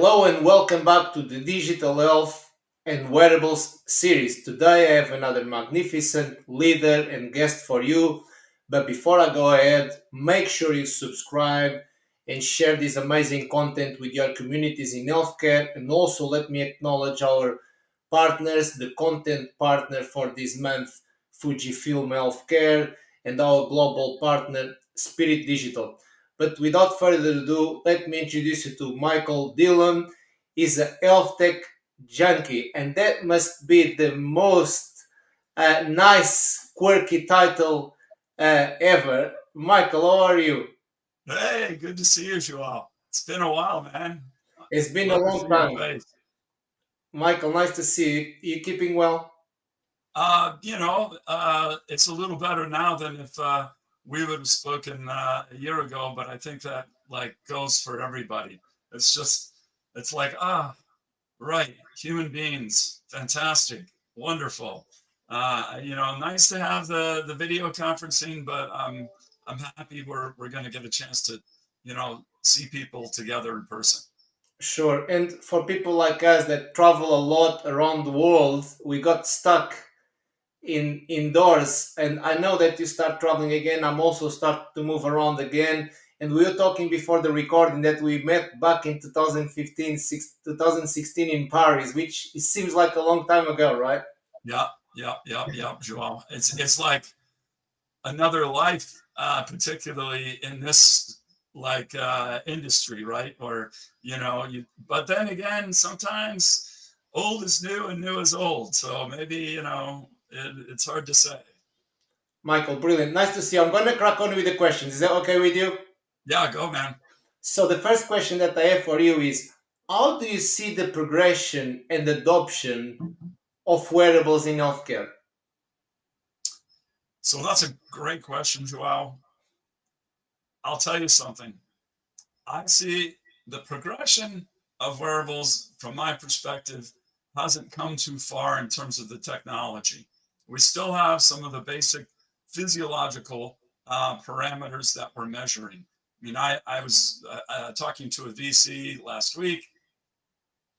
Hello and welcome back to the Digital Health and Wearables series. Today I have another magnificent leader and guest for you. But before I go ahead, make sure you subscribe and share this amazing content with your communities in healthcare. And also let me acknowledge our partners, the content partner for this month, Fujifilm Healthcare, and our global partner, Spirit Digital. But without further ado, let me introduce you to Michael Dillhyon. He's a health tech junkie, and that must be the most uh, nice, quirky title uh, ever. Michael, how are you? Hey, good to see you, Joao. It's been a while, man. It's been Love a long time. Michael, nice to see you. You keeping well? Uh, you know, uh, it's a little better now than if uh, we would have spoken uh, a year ago, but I think that like goes for everybody. It's just, it's like, ah, right, human beings, fantastic, wonderful. Uh, you know, nice to have the the video conferencing, but um, I'm happy we're we're going to get a chance to, you know, see people together in person. Sure, and for people like us that travel a lot around the world, we got stuck in indoors. And i know that you start traveling again. I'm also start to move around again. And we were talking before the recording that we met back in 2015 six, 2016 in paris which it seems like a long time ago right? Yeah yeah yeah yeah joao it's it's like another life uh particularly in this like uh industry right? Or you know you but then again sometimes old is new and new is old. So maybe you know it, it's hard to say. Michael, brilliant. Nice to see you. I'm going to crack on with the questions. Is that okay with you? Yeah, go, man. So, the first question that I have for you is How do you see the progression and adoption of wearables in healthcare? So, that's a great question, Joao. I'll tell you something. I see the progression of wearables from my perspective hasn't come too far in terms of the technology we still have some of the basic physiological uh, parameters that we're measuring. I mean, I, I was uh, uh, talking to a VC last week,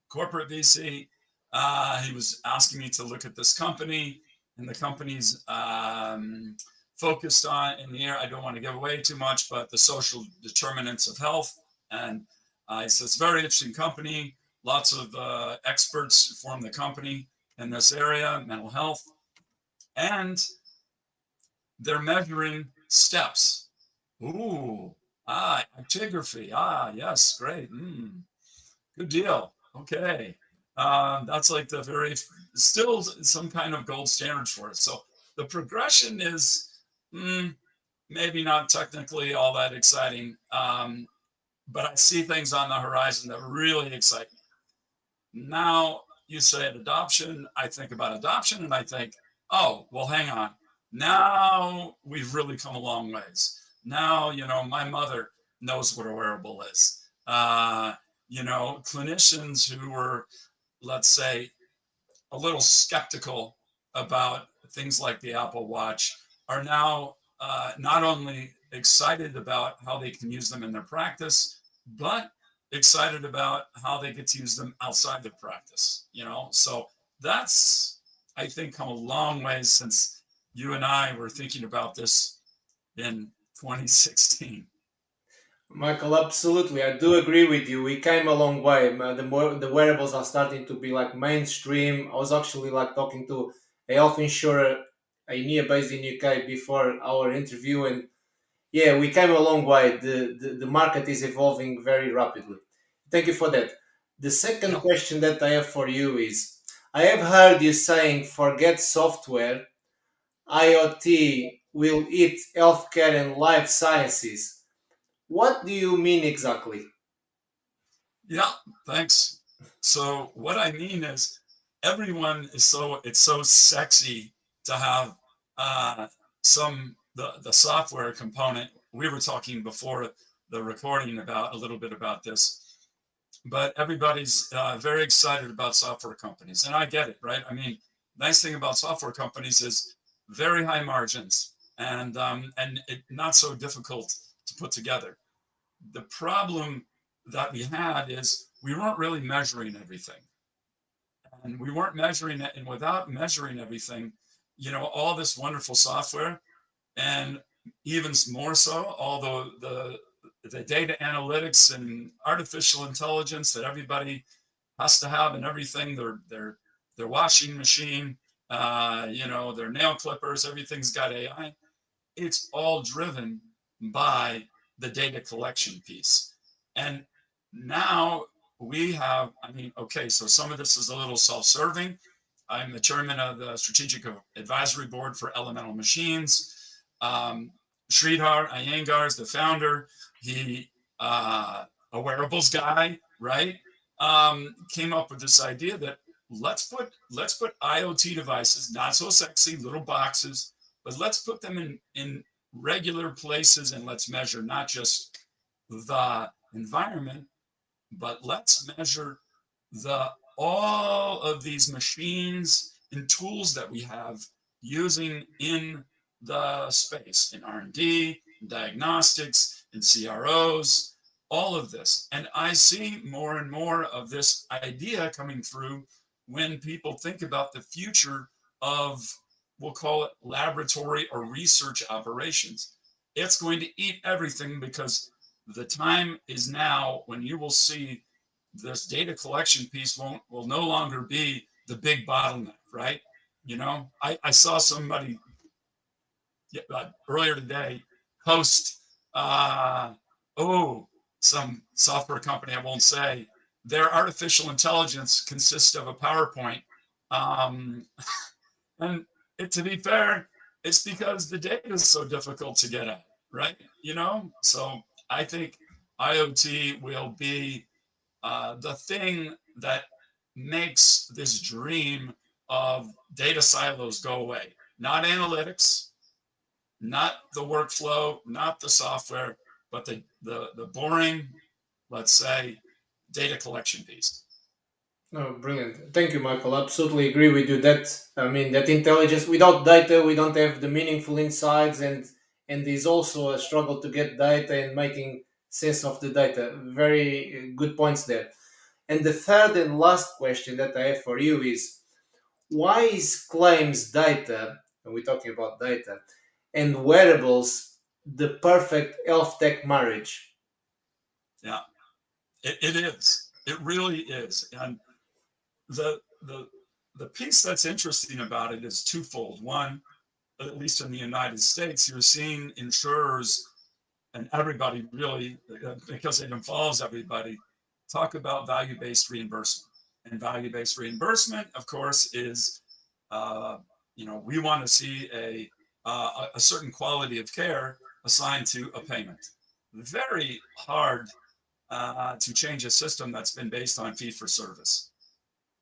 corporate VC. Uh, he was asking me to look at this company, and the company's um, focused on in the air. I don't want to give away too much, but the social determinants of health. And uh, he says, very interesting company. Lots of uh, experts form the company in this area, mental health and they're measuring steps. Ooh, ah, actigraphy. Ah, yes, great. Mm, good deal. Okay. Um, that's like the very, still some kind of gold standard for it. So the progression is mm, maybe not technically all that exciting, um, but I see things on the horizon that really excite me. Now, you say adoption, I think about adoption and I think, oh, well, hang on. Now we've really come a long ways. Now, you know, my mother knows what a wearable is. Uh, you know, clinicians who were, let's say, a little skeptical about things like the Apple Watch are now uh, not only excited about how they can use them in their practice, but excited about how they get to use them outside their practice. You know, so that's I think, come a long way since you and I were thinking about this in 2016. Michael, absolutely. I do agree with you. We came a long way. The more the wearables are starting to be like mainstream. I was actually like talking to a health insurer, a near based in UK before our interview, and yeah, we came a long way. The, the the market is evolving very rapidly. Thank you for that. The second question that I have for you is I have heard you saying forget software, IoT will eat healthcare and life sciences. What do you mean exactly? Yeah, thanks. So what I mean is everyone is so it's so sexy to have uh, some the the software component. We were talking before the recording about a little bit about this but everybody's uh, very excited about software companies, and I get it, right? I mean, nice thing about software companies is very high margins and um, and it, not so difficult to put together. The problem that we had is we weren't really measuring everything. And we weren't measuring it. And without measuring everything, you know, all this wonderful software and even more so, all the, the, the data analytics and artificial intelligence that everybody has to have and everything, their, their, their washing machine, uh, you know, their nail clippers, everything's got AI. It's all driven by the data collection piece. And now we have, I mean, okay, so some of this is a little self serving. I'm the chairman of the Strategic Advisory Board for Elemental Machines. Um, Sridhar Iyengar is the founder. He, uh, a wearables guy, right? Um, came up with this idea that let's put let's put IoT devices, not so sexy little boxes, but let's put them in in regular places and let's measure not just the environment, but let's measure the all of these machines and tools that we have using in the space in r&d diagnostics in cros all of this and i see more and more of this idea coming through when people think about the future of we'll call it laboratory or research operations it's going to eat everything because the time is now when you will see this data collection piece won't will no longer be the big bottleneck, right? You know, I, I saw somebody uh, earlier today post, uh, oh, some software company I won't say their artificial intelligence consists of a PowerPoint, um, and it, to be fair, it's because the data is so difficult to get at, right? You know, so I think IoT will be uh, the thing that makes this dream of data silos go away. Not analytics, not the workflow, not the software, but the, the, the boring, let's say, data collection piece. Oh, brilliant. Thank you, Michael. Absolutely agree with you. That I mean that intelligence without data we don't have the meaningful insights and and there's also a struggle to get data and making sense of the data. Very uh, good points there. And the third and last question that I have for you is why is claims data, and we're talking about data, and wearables the perfect health tech marriage? Yeah, it, it is. It really is. And the the the piece that's interesting about it is twofold. One, at least in the United States, you're seeing insurers and everybody really, because it involves everybody, talk about value-based reimbursement. And value-based reimbursement, of course, is uh, you know we want to see a uh, a certain quality of care assigned to a payment. Very hard uh, to change a system that's been based on fee for service.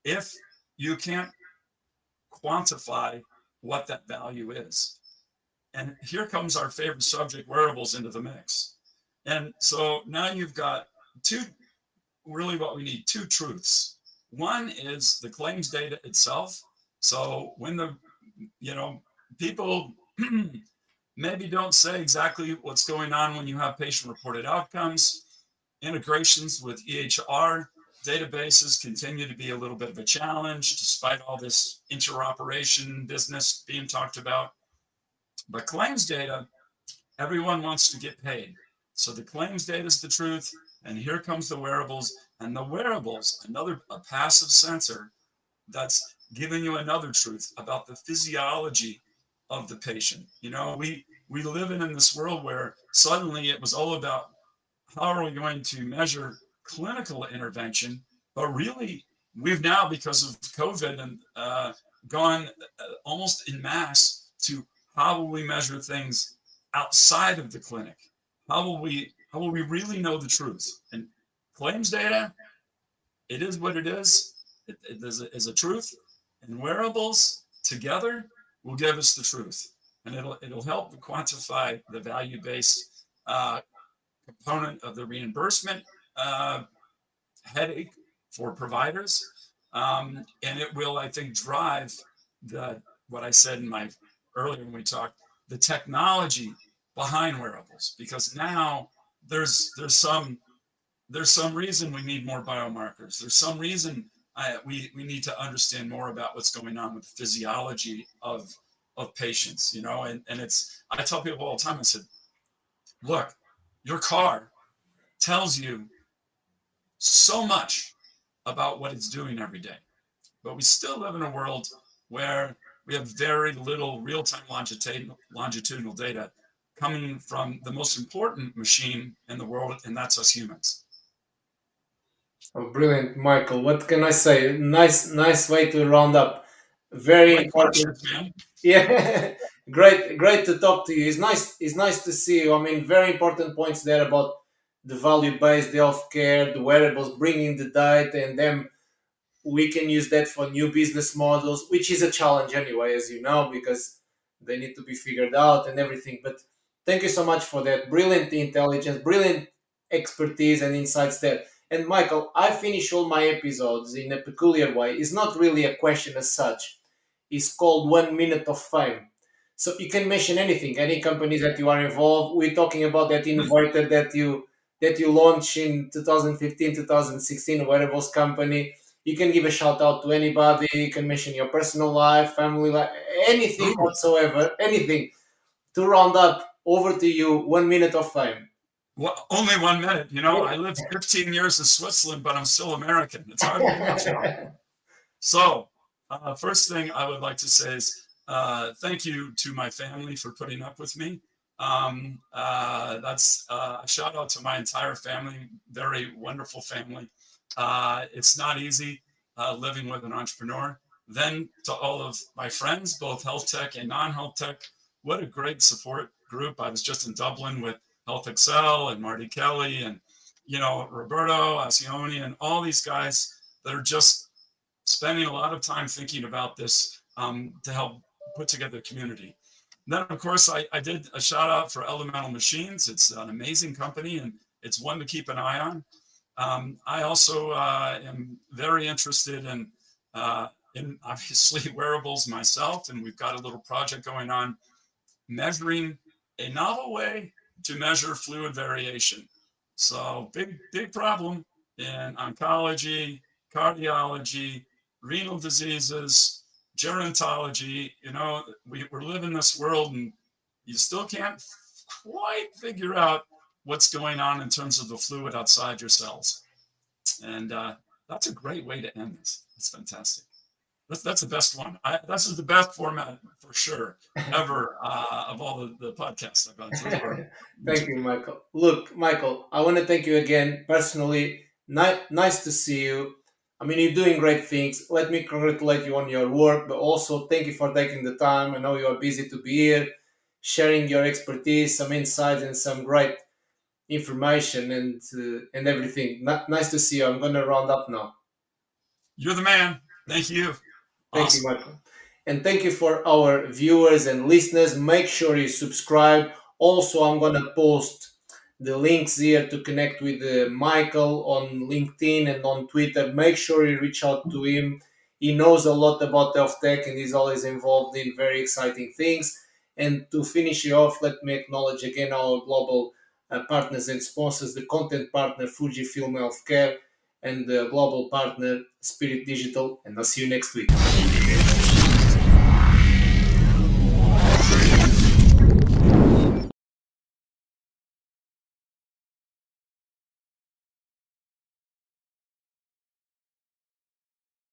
If you can't quantify what that value is, and here comes our favorite subject, wearables, into the mix. And so now you've got two, really what we need two truths. One is the claims data itself. So when the, you know, people maybe don't say exactly what's going on when you have patient reported outcomes, integrations with EHR databases continue to be a little bit of a challenge despite all this interoperation business being talked about. But claims data, everyone wants to get paid. So the claims data is the truth. And here comes the wearables. And the wearables, another a passive sensor that's giving you another truth about the physiology of the patient. You know, we we live in, in this world where suddenly it was all about how are we going to measure clinical intervention, but really we've now because of COVID and uh, gone uh, almost in mass to how will we measure things outside of the clinic? How will we how will we really know the truth? And claims data, it is what it is. It, it is, a, is a truth. And wearables together will give us the truth. And it'll it'll help quantify the value-based uh, component of the reimbursement uh, headache for providers. Um, and it will, I think, drive the what I said in my earlier when we talked, the technology behind wearables, because now there's there's some there's some reason we need more biomarkers. There's some reason I, we, we need to understand more about what's going on with the physiology of, of patients, you know, and, and it's, I tell people all the time, I said, look, your car tells you so much about what it's doing every day. But we still live in a world where we have very little real time longitudinal, longitudinal data coming from the most important machine in the world, and that's us humans. Oh, brilliant, Michael. What can I say? Nice, nice way to round up. Very Great important. Yeah, great, great to talk to you. It's nice. It's nice to see you. I mean, very important points there about the value-based healthcare, the wearables, bringing the data, and then we can use that for new business models, which is a challenge anyway, as you know, because they need to be figured out and everything. But thank you so much for that brilliant intelligence, brilliant expertise and insights there. And Michael, I finish all my episodes in a peculiar way. It's not really a question as such. It's called one minute of fame. So you can mention anything, any companies that you are involved. We're talking about that inverter that you that you launched in 2015, 2016, wearables company. You can give a shout out to anybody. You can mention your personal life, family life, anything whatsoever, anything. To round up, over to you. One minute of fame. Well, only one minute. You know, I lived 15 years in Switzerland, but I'm still American. It's hard to. So, uh, first thing I would like to say is uh, thank you to my family for putting up with me. Um, uh, that's uh, a shout out to my entire family, very wonderful family. Uh, it's not easy uh, living with an entrepreneur. Then to all of my friends, both health tech and non health tech, what a great support group. I was just in Dublin with HealthXL and Marty Kelly and, you know, Roberto Ascione and all these guys that are just spending a lot of time thinking about this um, to help put together a community. then, of course, I, I did a shout out for Elemental Machines. It's an amazing company and it's one to keep an eye on. Um, I also uh, am very interested in, uh, in obviously wearables myself, and we've got a little project going on measuring a novel way to measure fluid variation. So big, big problem in oncology, cardiology, renal diseases, gerontology. You know, we, we live in this world and you still can't quite figure out what's going on in terms of the fluid outside your cells. And uh, that's a great way to end this. It's fantastic. That's, that's the best one. I, this is the best format for sure ever uh, of all the, the podcasts I've gone through. Thank you, Michael. Look, Michael, I want to thank you again personally. Ni- nice to see you. I mean, you're doing great things. Let me congratulate you on your work, but also thank you for taking the time. I know you are busy to be here, sharing your expertise, some insights, and some great information and uh, and everything. N- nice to see you. I'm gonna round up now. You're the man. Thank you. Thank Awesome. you, Michael. And thank you for our viewers and listeners. Make sure you subscribe. Also, I'm going to post the links here to connect with uh, Michael on LinkedIn and on Twitter. Make sure you reach out to him. He knows a lot about health tech and he's always involved in very exciting things. And to finish you off, let me acknowledge again our global uh, partners and sponsors the content partner Fujifilm Healthcare and the global partner Spirit Digital. And I'll see you next week.